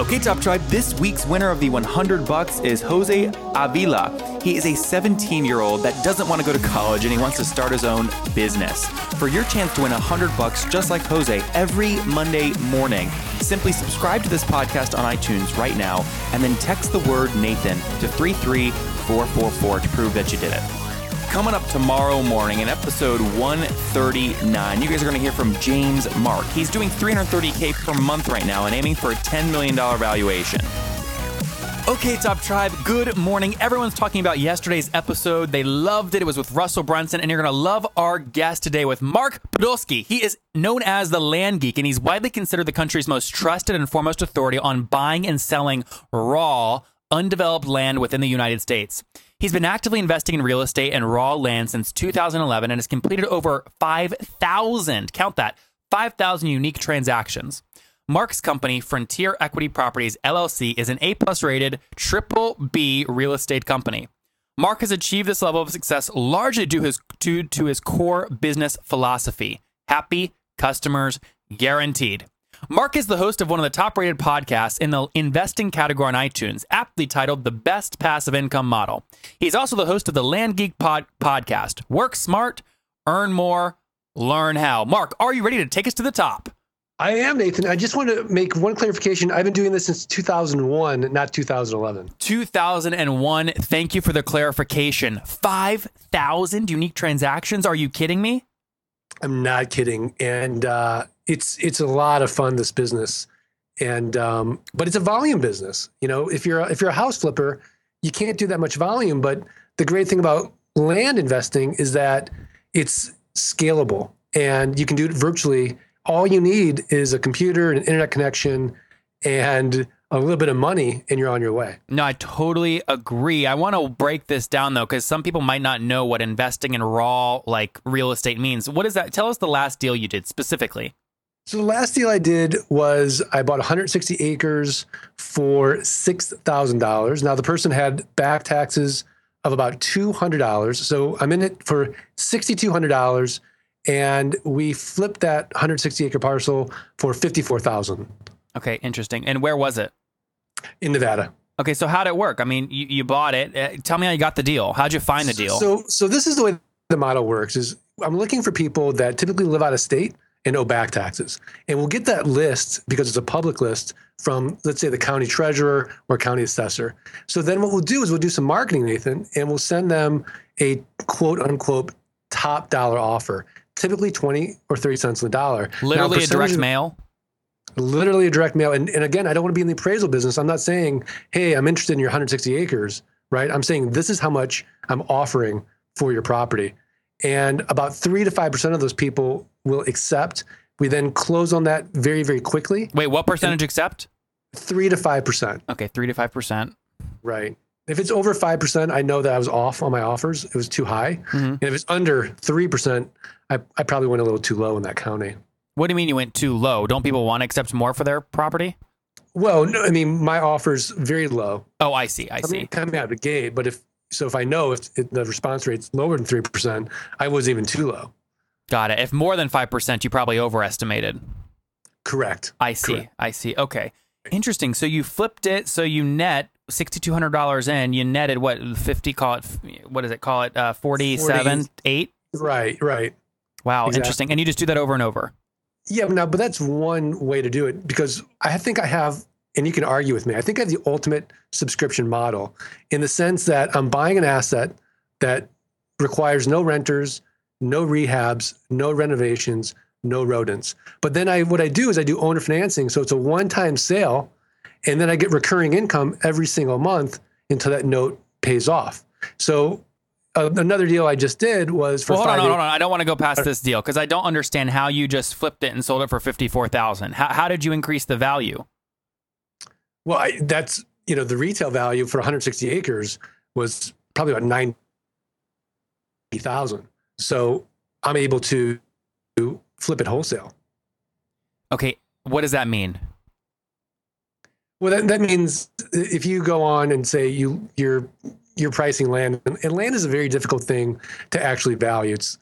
Okay, Top Tribe, this week's winner of the 100 bucks is Jose Avila. He is a 17 year old that doesn't want to go to college and he wants to start his own business. For your chance to win 100 bucks just like Jose every Monday morning, simply subscribe to this podcast on iTunes right now and then text the word Nathan to 33444 to prove that you did it. Coming up tomorrow morning in episode 139, you guys are going to hear from James Mark. He's doing 330K per month right now and aiming for a $10 million valuation. Okay, Top Tribe, good morning. Everyone's talking about yesterday's episode. They loved it. It was with Russell Brunson, and you're going to love our guest today with Mark Podolsky. He is known as the Land Geek, and he's widely considered the country's most trusted and foremost authority on buying and selling raw, undeveloped land within the United States. He's been actively investing in real estate and raw land since 2011 and has completed over 5,000, count that, 5,000 unique transactions. Mark's company, Frontier Equity Properties LLC, is an A plus rated triple B real estate company. Mark has achieved this level of success largely due his, to, to his core business philosophy happy customers guaranteed. Mark is the host of one of the top rated podcasts in the investing category on iTunes, aptly titled The Best Passive Income Model. He's also the host of the Land Geek pod- podcast. Work smart, earn more, learn how. Mark, are you ready to take us to the top? I am, Nathan. I just want to make one clarification. I've been doing this since 2001, not 2011. 2001. Thank you for the clarification. 5,000 unique transactions. Are you kidding me? I'm not kidding. And uh, it's it's a lot of fun this business and um, but it's a volume business you know if you're if you're a house flipper you can't do that much volume but the great thing about land investing is that it's scalable and you can do it virtually all you need is a computer an internet connection and a little bit of money and you're on your way. No, I totally agree. I want to break this down though cuz some people might not know what investing in raw like real estate means. What is that? Tell us the last deal you did specifically. So the last deal I did was I bought 160 acres for six thousand dollars. Now the person had back taxes of about two hundred dollars, so I'm in it for sixty two hundred dollars, and we flipped that 160 acre parcel for fifty four thousand. Okay, interesting. And where was it? In Nevada. Okay, so how'd it work? I mean, you, you bought it. Uh, tell me how you got the deal. How'd you find the deal? So, so this is the way the model works: is I'm looking for people that typically live out of state and owe back taxes. And we'll get that list because it's a public list from, let's say, the county treasurer or county assessor. So then what we'll do is we'll do some marketing, Nathan, and we'll send them a quote unquote top dollar offer, typically 20 or 30 cents on the dollar. Literally now, a direct mail? Literally a direct mail. And, and again, I don't want to be in the appraisal business. I'm not saying, hey, I'm interested in your 160 acres, right? I'm saying this is how much I'm offering for your property. And about three to 5% of those people will accept. We then close on that very, very quickly. Wait, what percentage accept? Three to five percent. Okay, three to five percent. Right. If it's over five percent, I know that I was off on my offers. It was too high. Mm-hmm. And if it's under three percent, I, I probably went a little too low in that county. What do you mean you went too low? Don't people want to accept more for their property? Well, no, I mean my offer's very low. Oh, I see. I, see. Coming out of the gate, but if so, if I know if it, the response rate's lower than three percent, I was even too low. Got it. If more than 5%, you probably overestimated. Correct. I see. Correct. I see. Okay. Interesting. So you flipped it. So you net $6,200 in. You netted what, 50, call it, what does it call it? Uh, 47, 40, 8? Right, right. Wow. Exactly. Interesting. And you just do that over and over. Yeah. Now, but that's one way to do it because I think I have, and you can argue with me, I think I have the ultimate subscription model in the sense that I'm buying an asset that requires no renters, no rehabs, no renovations, no rodents. But then I what I do is I do owner financing, so it's a one-time sale, and then I get recurring income every single month until that note pays off. So uh, another deal I just did was for well, hold on, hold on, hold on. I don't want to go past this deal because I don't understand how you just flipped it and sold it for fifty-four thousand. How, how did you increase the value? Well, I, that's you know, the retail value for 160 acres was probably about 90,000. So I'm able to flip it wholesale. Okay, what does that mean? Well, that, that means if you go on and say you you're you're pricing land, and land is a very difficult thing to actually value. It's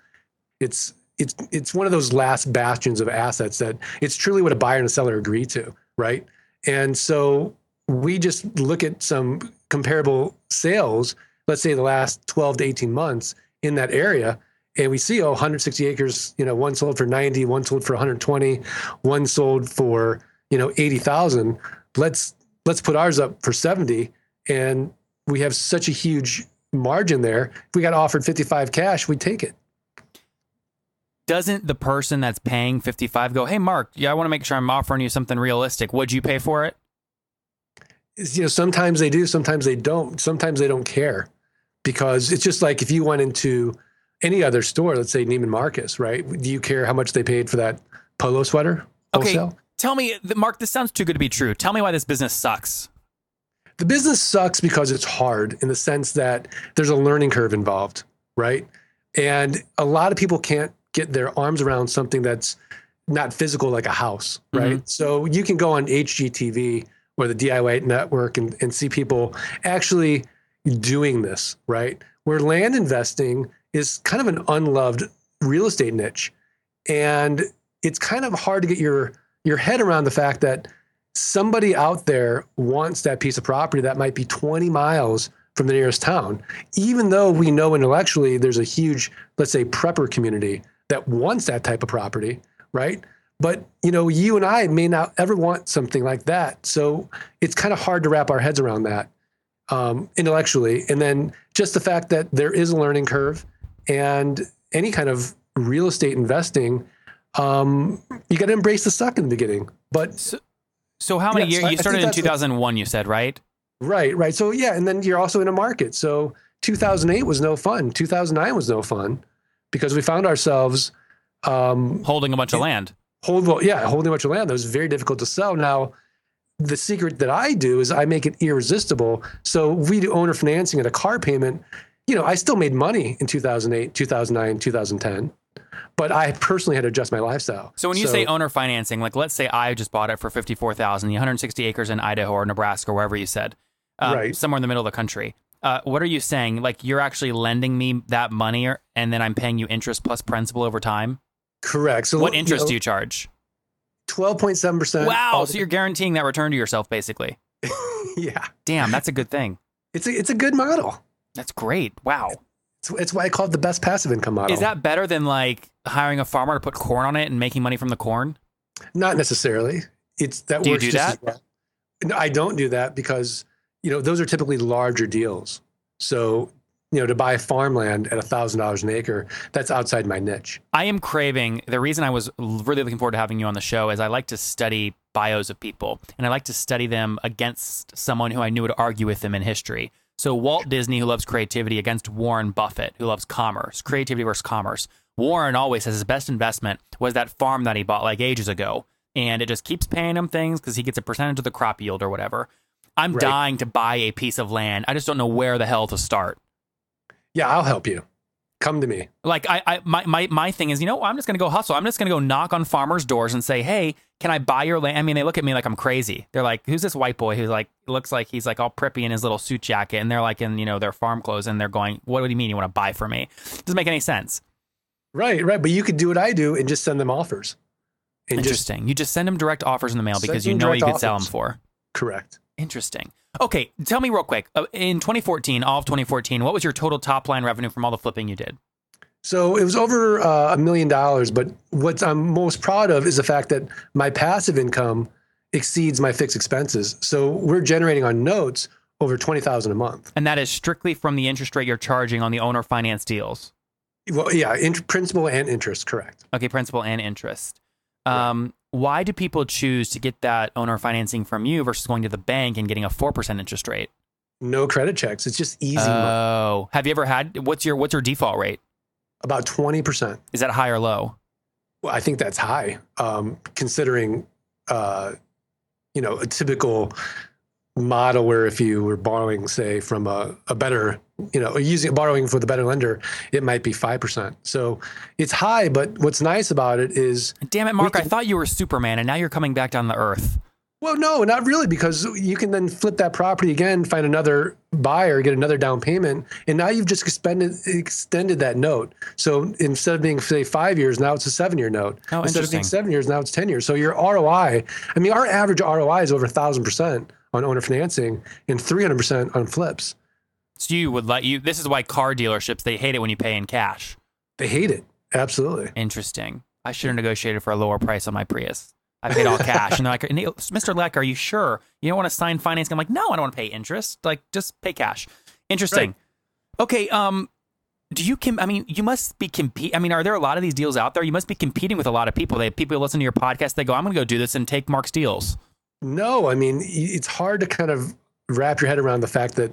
it's it's it's one of those last bastions of assets that it's truly what a buyer and a seller agree to, right? And so we just look at some comparable sales, let's say the last 12 to 18 months in that area, and we see oh 160 acres, you know, one sold for 90, one sold for 120, one sold for you know 80,000. Let's let's put ours up for 70, and we have such a huge margin there. If we got offered 55 cash, we'd take it doesn't the person that's paying 55 go, "Hey Mark, yeah, I want to make sure I'm offering you something realistic. Would you pay for it?" You know, sometimes they do, sometimes they don't. Sometimes they don't care because it's just like if you went into any other store, let's say Neiman Marcus, right? Do you care how much they paid for that polo sweater? Wholesale? Okay, tell me, Mark, this sounds too good to be true. Tell me why this business sucks. The business sucks because it's hard in the sense that there's a learning curve involved, right? And a lot of people can't get their arms around something that's not physical like a house, right? Mm-hmm. So you can go on HGTV or the DIY network and, and see people actually doing this, right? Where land investing is kind of an unloved real estate niche. And it's kind of hard to get your your head around the fact that somebody out there wants that piece of property that might be 20 miles from the nearest town, even though we know intellectually there's a huge, let's say, prepper community that wants that type of property, right? But you know, you and I may not ever want something like that. So it's kind of hard to wrap our heads around that um, intellectually. And then just the fact that there is a learning curve, and any kind of real estate investing, um, you got to embrace the suck in the beginning. But so, so how many years? You started in 2001, you said, right? Right, right. So yeah, and then you're also in a market. So 2008 was no fun. 2009 was no fun because we found ourselves um, holding a bunch of land. Hold well, yeah, holding a bunch of land that was very difficult to sell. Now, the secret that I do is I make it irresistible. So we do owner financing at a car payment. You know, I still made money in 2008, 2009, 2010 but I personally had to adjust my lifestyle. So when you so, say owner financing, like let's say I just bought it for fifty four thousand, the 160 acres in Idaho or Nebraska or wherever you said, um, right. somewhere in the middle of the country uh, what are you saying? Like you're actually lending me that money, or, and then I'm paying you interest plus principal over time. Correct. So what interest you know, do you charge? Twelve point seven percent. Wow! So you're guaranteeing that return to yourself, basically. yeah. Damn, that's a good thing. It's a it's a good model. That's great. Wow. It's, it's why I call it the best passive income model. Is that better than like hiring a farmer to put corn on it and making money from the corn? Not necessarily. It's that do works you do that? Well. No, I don't do that because you know, those are typically larger deals. So, you know, to buy farmland at a thousand dollars an acre, that's outside my niche. I am craving. The reason I was really looking forward to having you on the show is I like to study bios of people, and I like to study them against someone who I knew would argue with them in history. So Walt Disney, who loves creativity, against Warren Buffett, who loves commerce, creativity versus commerce. Warren always says his best investment was that farm that he bought like ages ago, and it just keeps paying him things because he gets a percentage of the crop yield or whatever. I'm right. dying to buy a piece of land. I just don't know where the hell to start. Yeah, I'll help you. Come to me. Like I, I my, my my thing is, you know, I'm just gonna go hustle. I'm just gonna go knock on farmers' doors and say, hey, can I buy your land? I mean, they look at me like I'm crazy. They're like, who's this white boy who like looks like he's like all preppy in his little suit jacket, and they're like in you know their farm clothes, and they're going, what do you mean you want to buy for me? It Doesn't make any sense. Right, right. But you could do what I do and just send them offers. Interesting. Just you just send them direct offers in the mail because you know you could offers. sell them for. Correct. Interesting. Okay, tell me real quick. Uh, in 2014, all of 2014, what was your total top line revenue from all the flipping you did? So it was over uh, a million dollars. But what I'm most proud of is the fact that my passive income exceeds my fixed expenses. So we're generating on notes over twenty thousand a month. And that is strictly from the interest rate you're charging on the owner finance deals. Well, yeah, in- principal and interest, correct. Okay, principal and interest. Um, why do people choose to get that owner financing from you versus going to the bank and getting a 4% interest rate? No credit checks. It's just easy. Oh, money. have you ever had what's your what's your default rate? About 20%. Is that high or low? Well, I think that's high um, considering uh, you know, a typical model where if you were borrowing, say, from a, a better, you know, using borrowing for the better lender, it might be five percent. So it's high, but what's nice about it is, Damn it, Mark! I thought you were Superman, and now you're coming back down the Earth. well, no, not really, because you can then flip that property again, find another buyer, get another down payment, and now you've just expended, extended that note. So instead of being say five years, now it's a seven-year note. Oh, instead of being seven years, now it's ten years. So your ROI, I mean, our average ROI is over a thousand percent on owner financing and three hundred percent on flips. So you would let you. This is why car dealerships they hate it when you pay in cash. They hate it. Absolutely. Interesting. I should have negotiated for a lower price on my Prius. I paid all cash, and they're like, "Mr. Leck, are you sure you don't want to sign financing?" I'm like, "No, I don't want to pay interest. Like, just pay cash." Interesting. Okay. Um, do you? Com- I mean, you must be compete. I mean, are there a lot of these deals out there? You must be competing with a lot of people. They people who listen to your podcast. They go, "I'm going to go do this and take Mark's deals." No, I mean, it's hard to kind of wrap your head around the fact that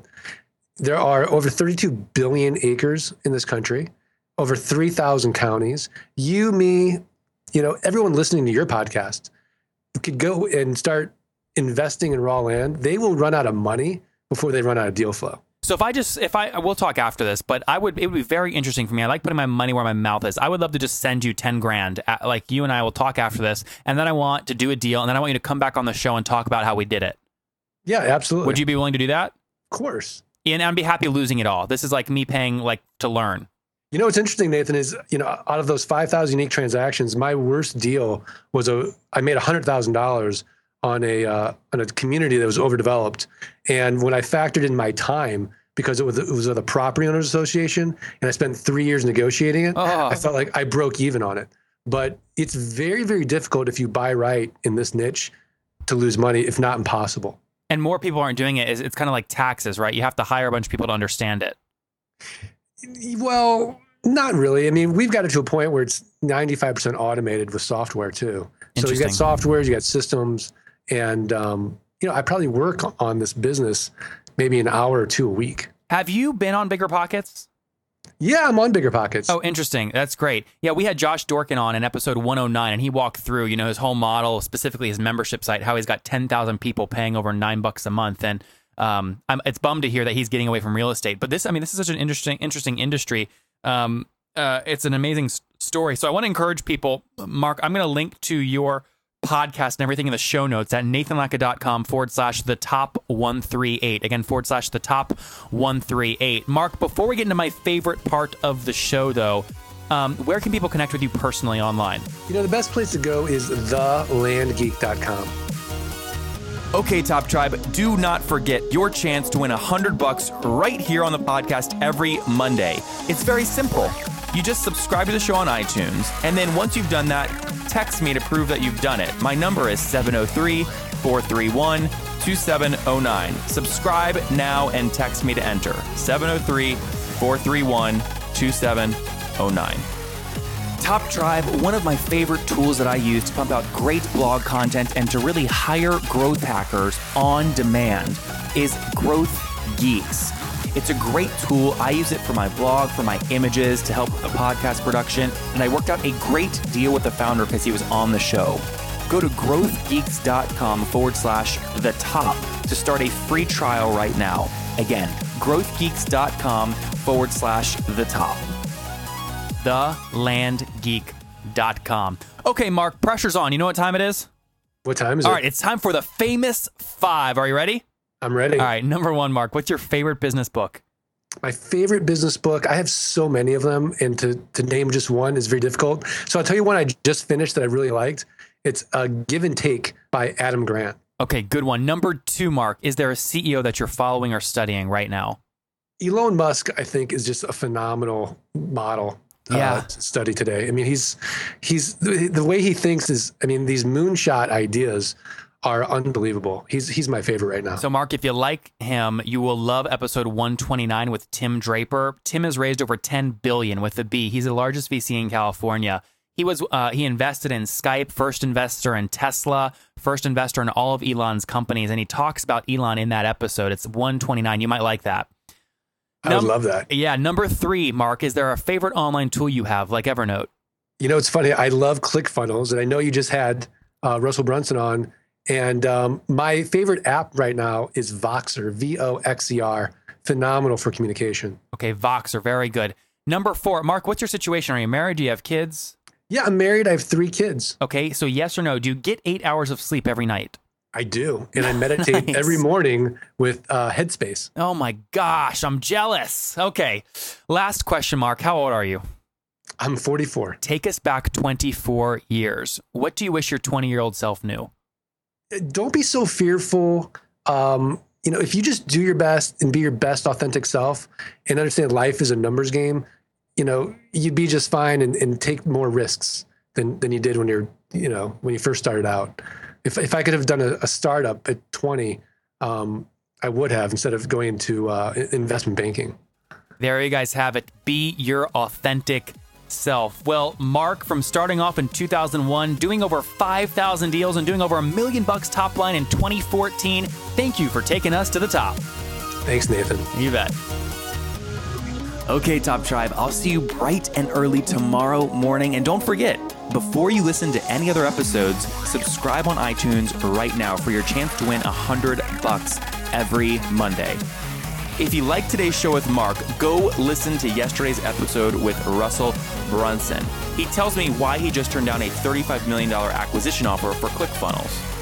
there are over 32 billion acres in this country, over 3,000 counties. You, me, you know, everyone listening to your podcast could go and start investing in raw land. They will run out of money before they run out of deal flow. So if I just if I we'll talk after this, but I would it would be very interesting for me. I like putting my money where my mouth is. I would love to just send you ten grand. uh, Like you and I will talk after this, and then I want to do a deal, and then I want you to come back on the show and talk about how we did it. Yeah, absolutely. Would you be willing to do that? Of course. And I'd be happy losing it all. This is like me paying like to learn. You know what's interesting, Nathan, is you know out of those five thousand unique transactions, my worst deal was a I made hundred thousand dollars on a uh, on a community that was overdeveloped, and when I factored in my time because it was it was with a property owners association, and I spent three years negotiating it, Oh. I felt like I broke even on it. But it's very very difficult if you buy right in this niche to lose money, if not impossible. And more people aren't doing it. It's, it's kind of like taxes, right? You have to hire a bunch of people to understand it. Well, not really. I mean, we've got it to a point where it's 95% automated with software too. So you got softwares, you got systems, and um, you know, I probably work on this business maybe an hour or two a week. Have you been on Bigger Pockets? Yeah, I'm on Bigger Pockets. Oh, interesting. That's great. Yeah, we had Josh Dorkin on in episode 109, and he walked through, you know, his whole model, specifically his membership site, how he's got 10,000 people paying over nine bucks a month, and um, I'm, it's bummed to hear that he's getting away from real estate. But this, I mean, this is such an interesting, interesting industry. Um, uh, it's an amazing s- story. So I want to encourage people, Mark. I'm going to link to your podcast and everything in the show notes at nathanlatka.com forward slash the top 138. Again, forward slash the top 138. Mark, before we get into my favorite part of the show, though, um, where can people connect with you personally online? You know, the best place to go is thelandgeek.com. Okay, Top Tribe, do not forget your chance to win 100 bucks right here on the podcast every Monday. It's very simple. You just subscribe to the show on iTunes, and then once you've done that, text me to prove that you've done it. My number is 703 431 2709. Subscribe now and text me to enter 703 431 2709. Top Tribe, one of my favorite tools that I use to pump out great blog content and to really hire growth hackers on demand is Growth Geeks. It's a great tool. I use it for my blog, for my images, to help with the podcast production, and I worked out a great deal with the founder because he was on the show. Go to growthgeeks.com forward slash the top to start a free trial right now. Again, growthgeeks.com forward slash the top thelandgeek.com. Okay, Mark, pressure's on. You know what time it is? What time is All it? All right, it's time for the famous five. Are you ready? I'm ready. All right, number one, Mark, what's your favorite business book? My favorite business book, I have so many of them, and to, to name just one is very difficult. So I'll tell you one I just finished that I really liked. It's a Give and Take by Adam Grant. Okay, good one. Number two, Mark, is there a CEO that you're following or studying right now? Elon Musk, I think, is just a phenomenal model Yeah. uh, study today. I mean, he's he's the, the way he thinks is. I mean, these moonshot ideas are unbelievable. He's he's my favorite right now. So, Mark, if you like him, you will love episode 129 with Tim Draper. Tim has raised over 10 billion with the B. He's the largest VC in California. He was uh, he invested in Skype, first investor in Tesla, first investor in all of Elon's companies, and he talks about Elon in that episode. It's 129. You might like that. I would love that. Yeah. Number three, Mark, is there a favorite online tool you have, like Evernote? You know, it's funny. I love ClickFunnels, and I know you just had uh, Russell Brunson on, And um, my favorite app right now is Voxer, V O X E R. Phenomenal for communication. Okay, Voxer, very good. Number four, Mark, what's your situation? Are you married? Do you have kids? Yeah, I'm married. I have three kids. Okay, so yes or no, do you get eight hours of sleep every night? I do. And I meditate Nice. every morning with uh, Headspace. Oh my gosh, I'm jealous. Okay, last question, Mark. How old are you? I'm 44. Take us back 24 years. What do you wish your 20 year old self knew? Don't be so fearful. Um, you know, if you just do your best and be your best authentic self and understand life is a numbers game, you know, you'd be just fine and, and take more risks than, than you did when you're, you know, when you first started out. If, if I could have done a, a startup at 20, um, I would have instead of going into uh, investment banking. There you guys have it. Be your authentic self. Well, Mark, from starting off in 2001, doing over 5,000 deals and doing over a million bucks top line in 2014, thank you for taking us to the top. Thanks, Nathan. You bet. Okay, Top Tribe, I'll see you bright and early tomorrow morning. And don't forget, before you listen to any other episodes, subscribe on iTunes right now for your chance to win 100 bucks every Monday. If you like today's show with Mark, go listen to yesterday's episode with Russell Brunson. He tells me why he just turned down a $35 million acquisition offer for ClickFunnels.